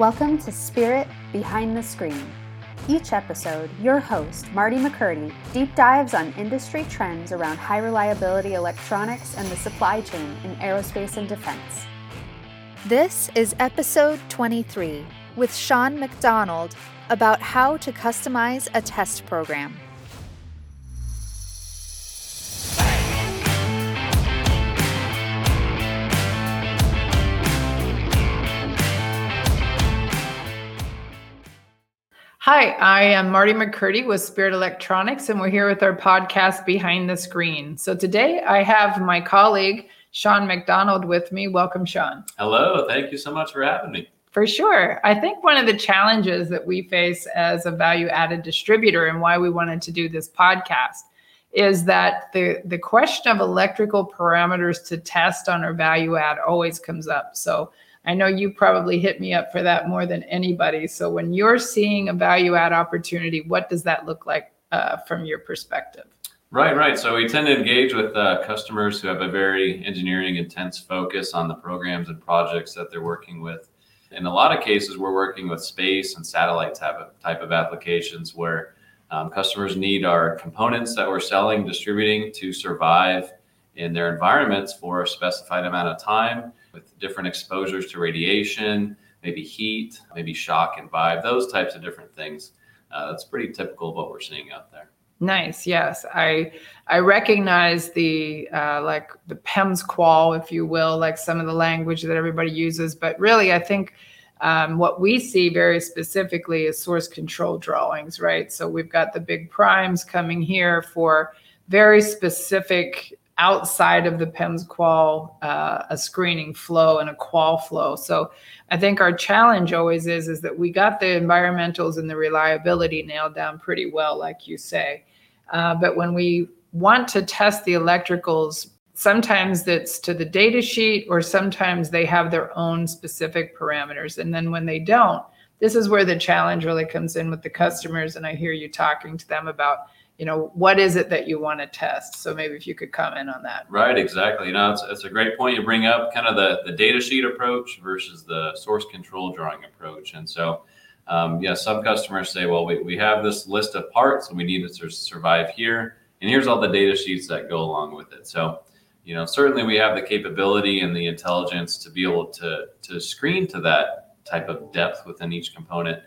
Welcome to Spirit Behind the Screen. Each episode, your host, Marty McCurdy, deep dives on industry trends around high reliability electronics and the supply chain in aerospace and defense. This is episode 23 with Sean McDonald about how to customize a test program. Hi, I am Marty McCurdy with Spirit Electronics, and we're here with our podcast Behind the Screen. So today I have my colleague, Sean McDonald, with me. Welcome, Sean. Hello, thank you so much for having me. For sure. I think one of the challenges that we face as a value added distributor and why we wanted to do this podcast is that the, the question of electrical parameters to test on our value add always comes up. So I know you probably hit me up for that more than anybody. So when you're seeing a value add opportunity, what does that look like uh, from your perspective? Right, right. So we tend to engage with uh, customers who have a very engineering intense focus on the programs and projects that they're working with. In a lot of cases, we're working with space and satellite type of type of applications where um, customers need our components that we're selling, distributing to survive in their environments for a specified amount of time with different exposures to radiation, maybe heat, maybe shock and vibe, those types of different things. Uh, that's pretty typical of what we're seeing out there. Nice. Yes, I I recognize the uh, like the PEMS qual, if you will, like some of the language that everybody uses. But really, I think um, what we see very specifically is source control drawings, right? So we've got the big primes coming here for very specific outside of the PEMS qual uh, a screening flow and a qual flow. So I think our challenge always is is that we got the environmentals and the reliability nailed down pretty well, like you say. Uh, but when we want to test the electricals, sometimes it's to the data sheet or sometimes they have their own specific parameters. And then when they don't, this is where the challenge really comes in with the customers. And I hear you talking to them about you know what is it that you want to test? So maybe if you could comment on that. Right exactly. You know it's, it's a great point you bring up kind of the, the data sheet approach versus the source control drawing approach. And so um, yeah some customers say well we, we have this list of parts and we need to survive here and here's all the data sheets that go along with it. So you know certainly we have the capability and the intelligence to be able to to screen to that type of depth within each component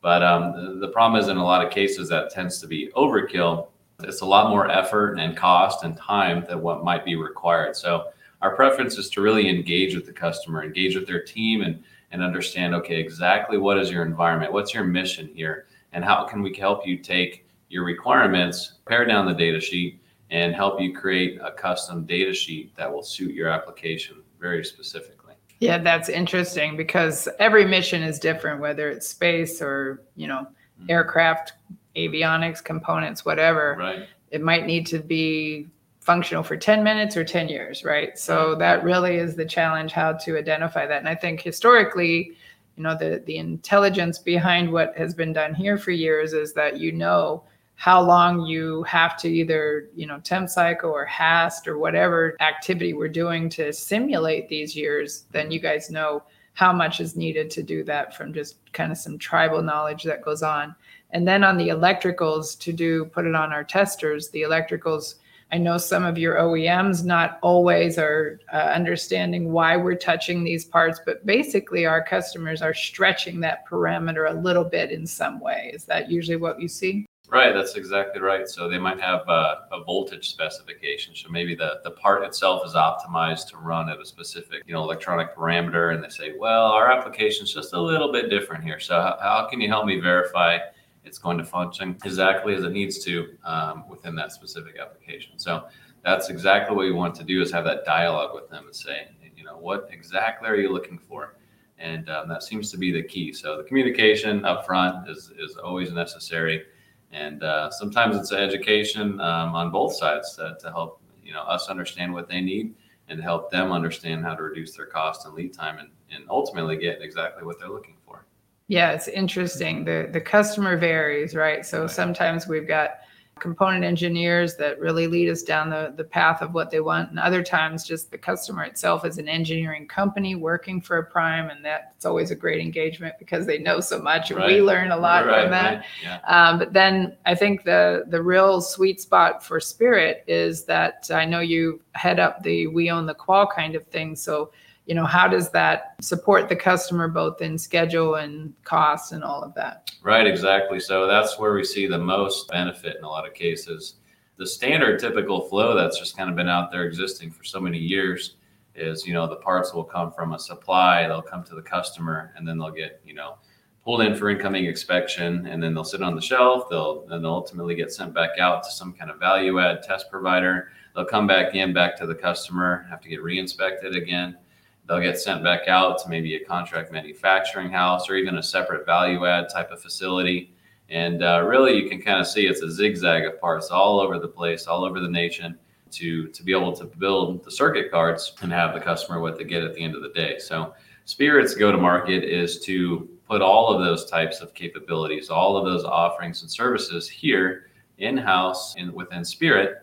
but um, the, the problem is in a lot of cases that tends to be overkill. It's a lot more effort and cost and time than what might be required. So our preference is to really engage with the customer, engage with their team and, and understand, okay, exactly what is your environment? What's your mission here? And how can we help you take your requirements, pare down the data sheet, and help you create a custom data sheet that will suit your application very specifically. Yeah, that's interesting because every mission is different, whether it's space or, you know, mm-hmm. aircraft, avionics, components, whatever. Right. It might need to be functional for 10 minutes or 10 years, right? So right. that really is the challenge how to identify that. And I think historically, you know, the the intelligence behind what has been done here for years is that you know how long you have to either you know temp cycle or HAST or whatever activity we're doing to simulate these years then you guys know how much is needed to do that from just kind of some tribal knowledge that goes on. And then on the electricals to do put it on our testers the electricals i know some of your oems not always are uh, understanding why we're touching these parts but basically our customers are stretching that parameter a little bit in some way. Is that usually what you see Right, that's exactly right. So they might have a, a, voltage specification. So maybe the, the part itself is optimized to run at a specific, you know, electronic parameter. And they say, well, our application is just a little bit different here. So how, how, can you help me verify it's going to function exactly as it needs to um, within that specific application? So that's exactly what we want to do is have that dialogue with them and say, you know, what exactly are you looking for? And um, that seems to be the key. So the communication up front is, is always necessary and uh, sometimes it's education um, on both sides to, to, help you know us understand what they need and help them understand how to reduce their cost and lead time and, and ultimately get exactly what they're looking for. Yeah it's interesting. The the customer varies right? So right. sometimes we've got component engineers that really lead us down the, the path of what they want. And other times, just the customer itself is an engineering company working for a prime. And that's always a great engagement because they know so much and we learn a lot Right, from that. right, Yeah. Um, but then I think the the real sweet spot for Spirit is that I know you head up the we own the qual kind of thing. So you know how does that support the customer both in schedule and cost and all of that? Right, exactly. So that's where we see the most benefit in a lot of cases. The standard typical flow that's just kind of been out there existing for so many years is, you know, the parts will come from a supply, they'll come to the customer, and then they'll get, you know, pulled in for incoming inspection, and then they'll sit on the shelf. They'll then they'll ultimately get sent back out to some kind of value add test provider. They'll come back in back to the customer, have to get re-inspected again they'll get sent back out to maybe a contract manufacturing house or even a separate value add type of facility. And uh, really, you can kind of see it's a zigzag of parts all over the place, all over the nation to, to be able to build the circuit cards and have the customer what they get at the end of the day. So, Spirit's go to market is to put all of those types of capabilities, all of those offerings and services here in house in, within Spirit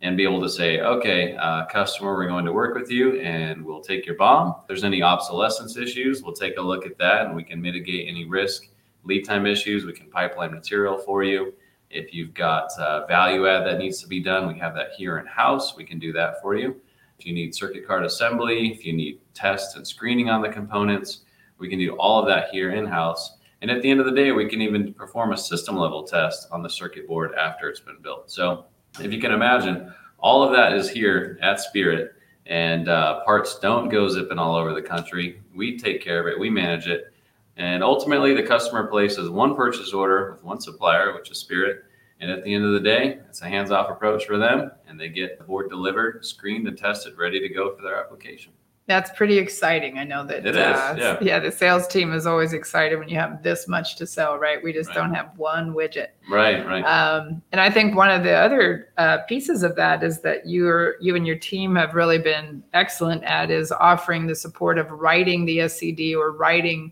and be able to say, okay, uh, customer, we're going to work with you and we'll take your BOM. If there's any obsolescence issues, we'll take a look at that and we can mitigate any risk. Lead time issues, we can pipeline material for you. If you've got uh, value add that needs to be done, we have that here in house. We can do that for you. If you need circuit card assembly, if you need tests and screening on the components, we can do all of that here in house. And at the end of the day, we can even perform a system level test on the circuit board after it's been built. So if you can imagine, all of that is here at Spirit, and uh, parts don't go zipping all over the country. We take care of it, we manage it, and ultimately the customer places one purchase order with one supplier, which is Spirit. And at the end of the day, it's a hands-off approach for them, and they get the board delivered, screened, and tested, ready to go for their application. That's pretty exciting. I know that. It is, uh, yeah. The sales team is always excited when you have this much to sell, right? We just Right. don't have one widget. Right, right. Um, and I think one of the other uh, pieces of that is that you're you and your team have really been excellent at is offering the support of writing the SCD or writing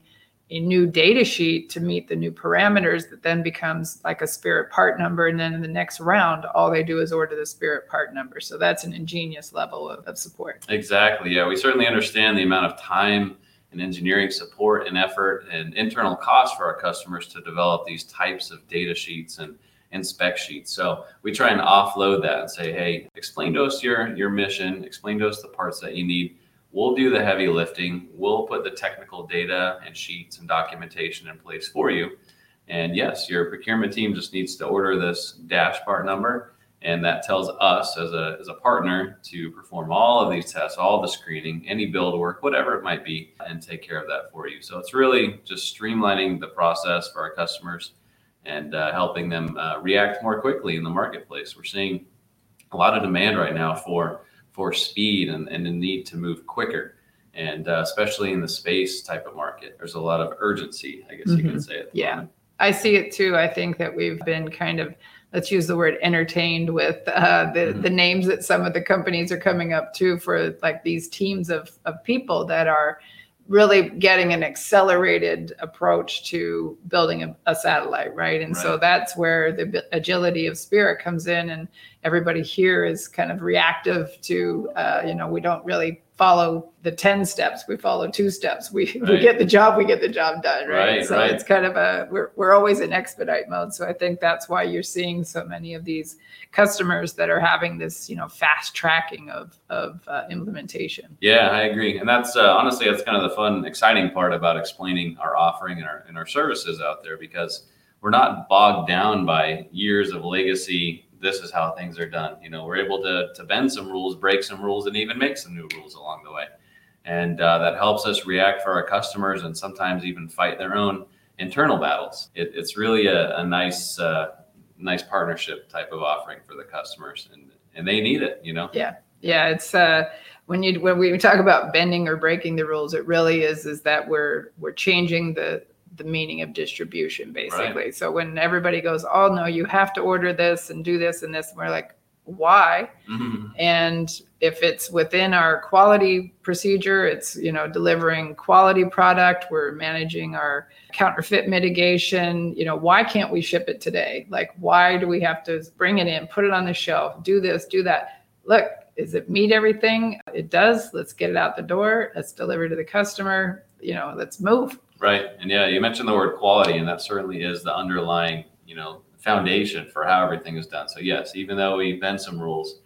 a new data sheet to meet the new parameters that then becomes like a spirit part number and then in the next round all they do is order the spirit part number so that's an ingenious level of, of support Exactly. Yeah, we certainly understand the amount of time and engineering support and effort and internal costs for our customers to develop these types of data sheets and, and spec sheets. So we try and offload that and say, hey, explain to us your, your mission, explain to us the parts that you need. We'll do the heavy lifting. We'll put the technical data and sheets and documentation in place for you. And yes, your procurement team just needs to order this dash part number and that tells us as a, as a partner to perform all of these tests all the screening any build work whatever it might be and take care of that for you so it's really just streamlining the process for our customers and uh, helping them uh, react more quickly in the marketplace we're seeing a lot of demand right now for for speed and, and the need to move quicker and uh, especially in the space type of market there's a lot of urgency i guess you Mhm. could say it. Yeah. moment. I see it too. I think that we've been kind of, let's use the word entertained with uh, the, Mhm. the names that some of the companies are coming up to for like these teams of, of people that are really getting an accelerated approach to building a, a satellite, right? And so that's where the agility of spirit comes in and everybody here is kind of reactive to, uh, you know, we don't really follow the 10 steps we follow two steps. We, we get the job we get the job done right, Right, so right. it's kind of a we're, we're always in expedite mode. So i think that's why you're seeing so many of these customers that are having this you know fast tracking of of uh, implementation. Yeah, I agree, and that's uh, honestly that's kind of the fun, exciting part about explaining our offering and our and our services out there because we're not bogged down by years of legacy. This is how things are done. You know, we're able to to bend some rules, break some rules, and even make some new rules along the way, and uh, that helps us react for our customers and sometimes even fight their own internal battles. It, it's really a, a nice uh, nice partnership type of offering for the customers, and and they need it. You know. yeah yeah. it's uh when you when we talk about bending or breaking the rules it really is is that we're we're changing the the meaning of distribution basically. So when everybody goes oh no you have to order this and do this and this and we're like why? Mhm. and if it's within our quality procedure it's you know delivering quality product we're managing our counterfeit mitigation you know why can't we ship it today? Like why do we have to bring it in put it on the shelf do this do that? Look is it meet everything? It does. Let's get it out the door. Let's deliver to the customer. You know let's move Right. And yeah, you mentioned the word quality, and that certainly is the underlying, you know, foundation for how everything is done. So yes, even though we bend some rules,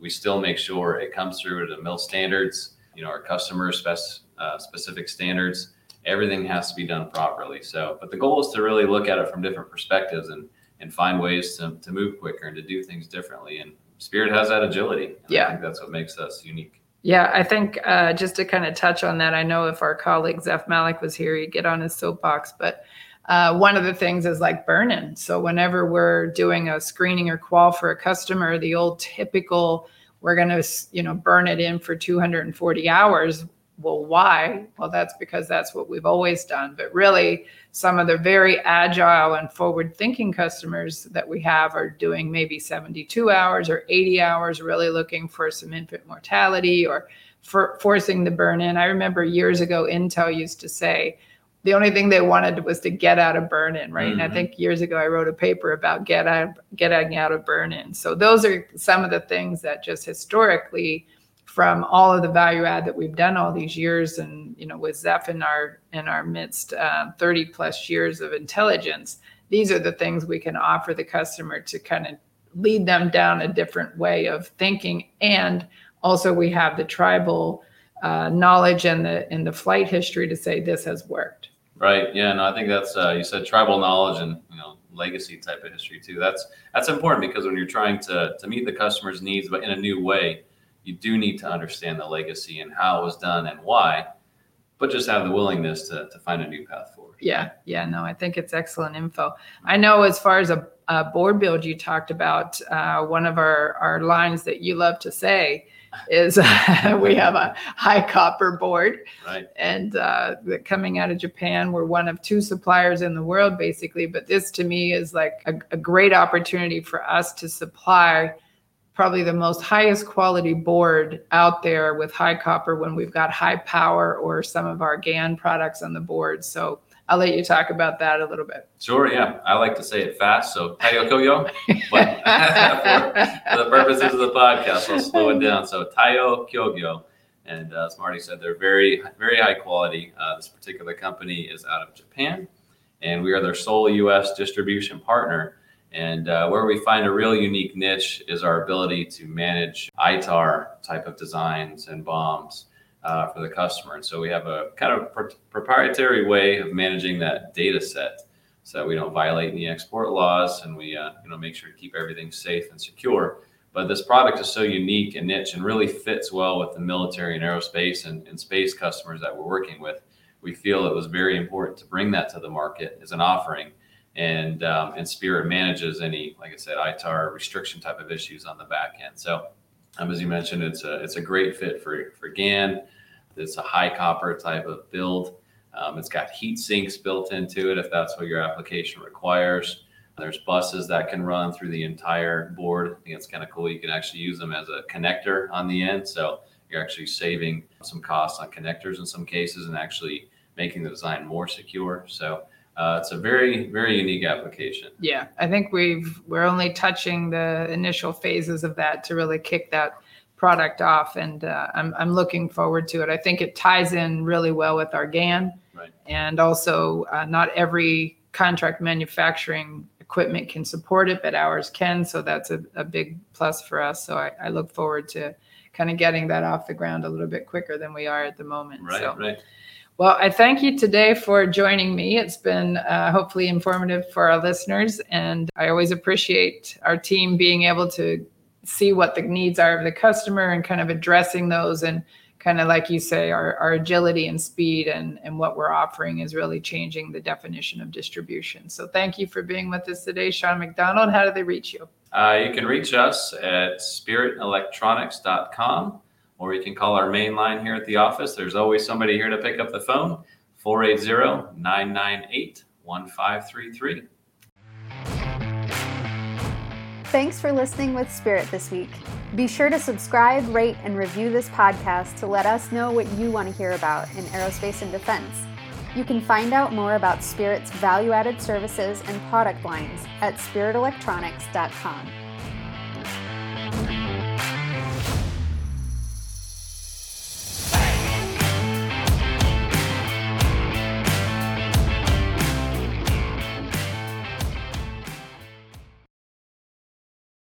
we still make sure it comes through to the mil standards, you know, our customer spec, uh, specific standards. Everything has to be done properly. So, but the goal is to really look at it from different perspectives and and find ways to, to move quicker and to do things differently. And Spirit has that agility. Yeah. I think that's what makes us unique. Yeah, I think uh, just to kind of touch on that, I know if our colleague Zeph Malik was here, he'd get on his soapbox. But uh, one of the things is like burn-in. So whenever we're doing a screening or qual for a customer, the old typical, we're going to you know burn it in for 240 hours. Well, why? Well, that's because that's what we've always done. But really, some of the very agile and forward-thinking customers that we have are doing maybe 72 hours or 80 hours, really looking for some infant mortality or for forcing the burn in. I remember years ago, Intel used to say the only thing they wanted was to get out of burn in, right? And I Mhm. think years ago I wrote a paper about get out, getting out of burn in. So those are some of the things that just historically from all of the value add that we've done all these years and you know with zeph in our in our midst um, 30 plus years of intelligence these are the things we can offer the customer to kind of lead them down a different way of thinking and also we have the tribal uh, knowledge and the in the flight history to say this has worked Right. Yeah. No, I think that's uh, you said tribal knowledge and you know legacy type of history too. That's that's important because when you're trying to to meet the customer's needs, but in a new way, you do need to understand the legacy and how it was done and why, but just have the willingness to to find a new path forward. Yeah, yeah, no, I think it's excellent info. I know as far as a, a board build you talked about, uh, one of our, our lines that you love to say is we have a high copper board Right. and uh, coming out of Japan, we're one of two suppliers in the world, basically. But this to me is like a, a great opportunity for us to supply probably the most highest quality board out there with high copper when we've got high power or some of our GAN products on the board. So I'll let you talk about that a little bit. Sure. Yeah. I like to say it fast. So Tayo Koyo. But for, the purposes of the podcast, I'll slow it down. So Taiyo Kogyo. And uh, as Marty said, they're very, very high quality. Uh, this particular company is out of Japan, and we are their sole U.S. distribution partner. And uh, where we find a real unique niche is our ability to manage ITAR type of designs and BOMs uh, for the customer. And so we have a kind of pr- proprietary way of managing that data set so that we don't violate any export laws and we uh, you know make sure to keep everything safe and secure. But this product is so unique and niche and really fits well with the military and aerospace and, and space customers that we're working with. We feel it was very important to bring that to the market as an offering. And um, and Spirit manages any, like I said, ITAR restriction type of issues on the back end. So um, as you mentioned, it's a it's a great fit for for GAN. It's a high copper type of build. Um, it's got heat sinks built into it if that's what your application requires. There's buses that can run through the entire board. I think it's kind of cool. You can actually use them as a connector on the end. So you're actually saving some costs on connectors in some cases and actually making the design more secure. So uh, it's a very, very unique application. Yeah, I think we've we're only touching the initial phases of that to really kick that product off, and uh, I'm I'm looking forward to it. I think it ties in really well with our GAN, Right. and also uh, not every contract manufacturing equipment can support it, but ours can, so that's a, a big plus for us. So I, I look forward to kind of getting that off the ground a little bit quicker than we are at the moment. Right, So. right. Well, I thank you today for joining me. It's been uh, hopefully informative for our listeners, and I always appreciate our team being able to see what the needs are of the customer and kind of addressing those and kind of like you say our, our agility and speed and, and what we're offering is really changing the definition of distribution. So thank you for being with us today sean mcdonald. How do they reach you? Uh, you can reach us at spiritelectronics.com or you can call our main line here at the office. There's always somebody here to pick up the phone 480 998 1533. Thanks for listening with Spirit this week. Be sure to subscribe, rate, and review this podcast to let us know what you want to hear about in aerospace and defense. You can find out more about Spirit's value added services and product lines at spiritelectronics.com.